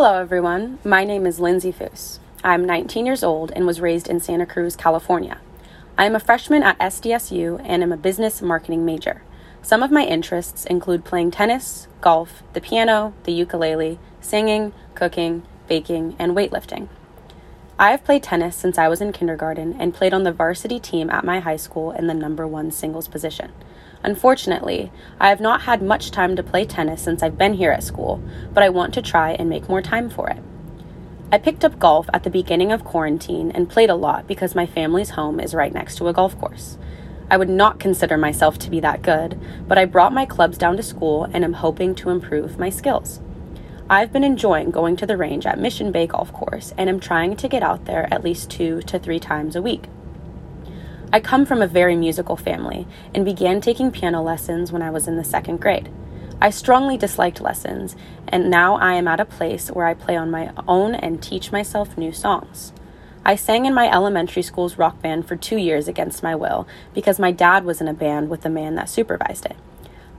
Hello, everyone. My name is Lindsay Foos. I'm 19 years old and was raised in Santa Cruz, California. I am a freshman at SDSU and am a business marketing major. Some of my interests include playing tennis, golf, the piano, the ukulele, singing, cooking, baking, and weightlifting. I have played tennis since I was in kindergarten and played on the varsity team at my high school in the number one singles position. Unfortunately, I have not had much time to play tennis since I've been here at school, but I want to try and make more time for it. I picked up golf at the beginning of quarantine and played a lot because my family's home is right next to a golf course. I would not consider myself to be that good, but I brought my clubs down to school and am hoping to improve my skills. I've been enjoying going to the range at Mission Bay Golf Course and am trying to get out there at least two to three times a week. I come from a very musical family and began taking piano lessons when I was in the second grade. I strongly disliked lessons, and now I am at a place where I play on my own and teach myself new songs. I sang in my elementary school's rock band for two years against my will because my dad was in a band with the man that supervised it.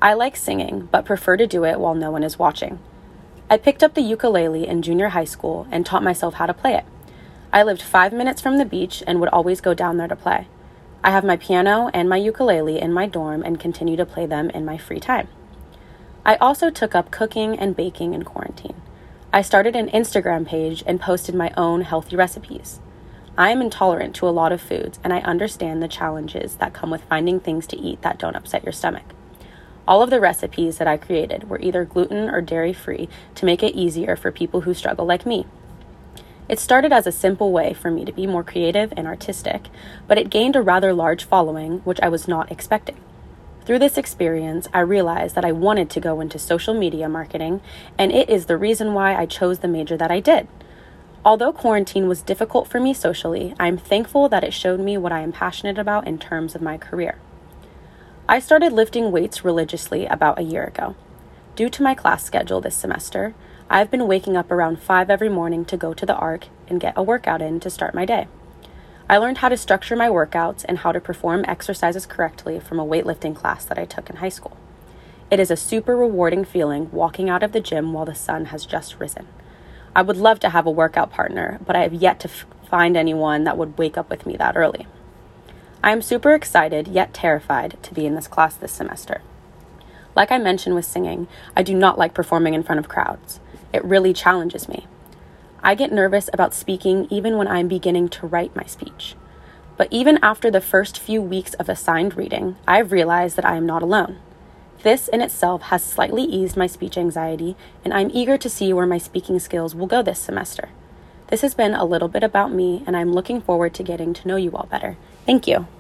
I like singing, but prefer to do it while no one is watching. I picked up the ukulele in junior high school and taught myself how to play it. I lived five minutes from the beach and would always go down there to play. I have my piano and my ukulele in my dorm and continue to play them in my free time. I also took up cooking and baking in quarantine. I started an Instagram page and posted my own healthy recipes. I am intolerant to a lot of foods and I understand the challenges that come with finding things to eat that don't upset your stomach. All of the recipes that I created were either gluten or dairy free to make it easier for people who struggle like me. It started as a simple way for me to be more creative and artistic, but it gained a rather large following, which I was not expecting. Through this experience, I realized that I wanted to go into social media marketing, and it is the reason why I chose the major that I did. Although quarantine was difficult for me socially, I am thankful that it showed me what I am passionate about in terms of my career. I started lifting weights religiously about a year ago. Due to my class schedule this semester, I've been waking up around 5 every morning to go to the ARC and get a workout in to start my day. I learned how to structure my workouts and how to perform exercises correctly from a weightlifting class that I took in high school. It is a super rewarding feeling walking out of the gym while the sun has just risen. I would love to have a workout partner, but I have yet to f- find anyone that would wake up with me that early. I am super excited yet terrified to be in this class this semester. Like I mentioned with singing, I do not like performing in front of crowds. It really challenges me. I get nervous about speaking even when I'm beginning to write my speech. But even after the first few weeks of assigned reading, I've realized that I am not alone. This in itself has slightly eased my speech anxiety, and I'm eager to see where my speaking skills will go this semester. This has been a little bit about me, and I'm looking forward to getting to know you all better. Thank you.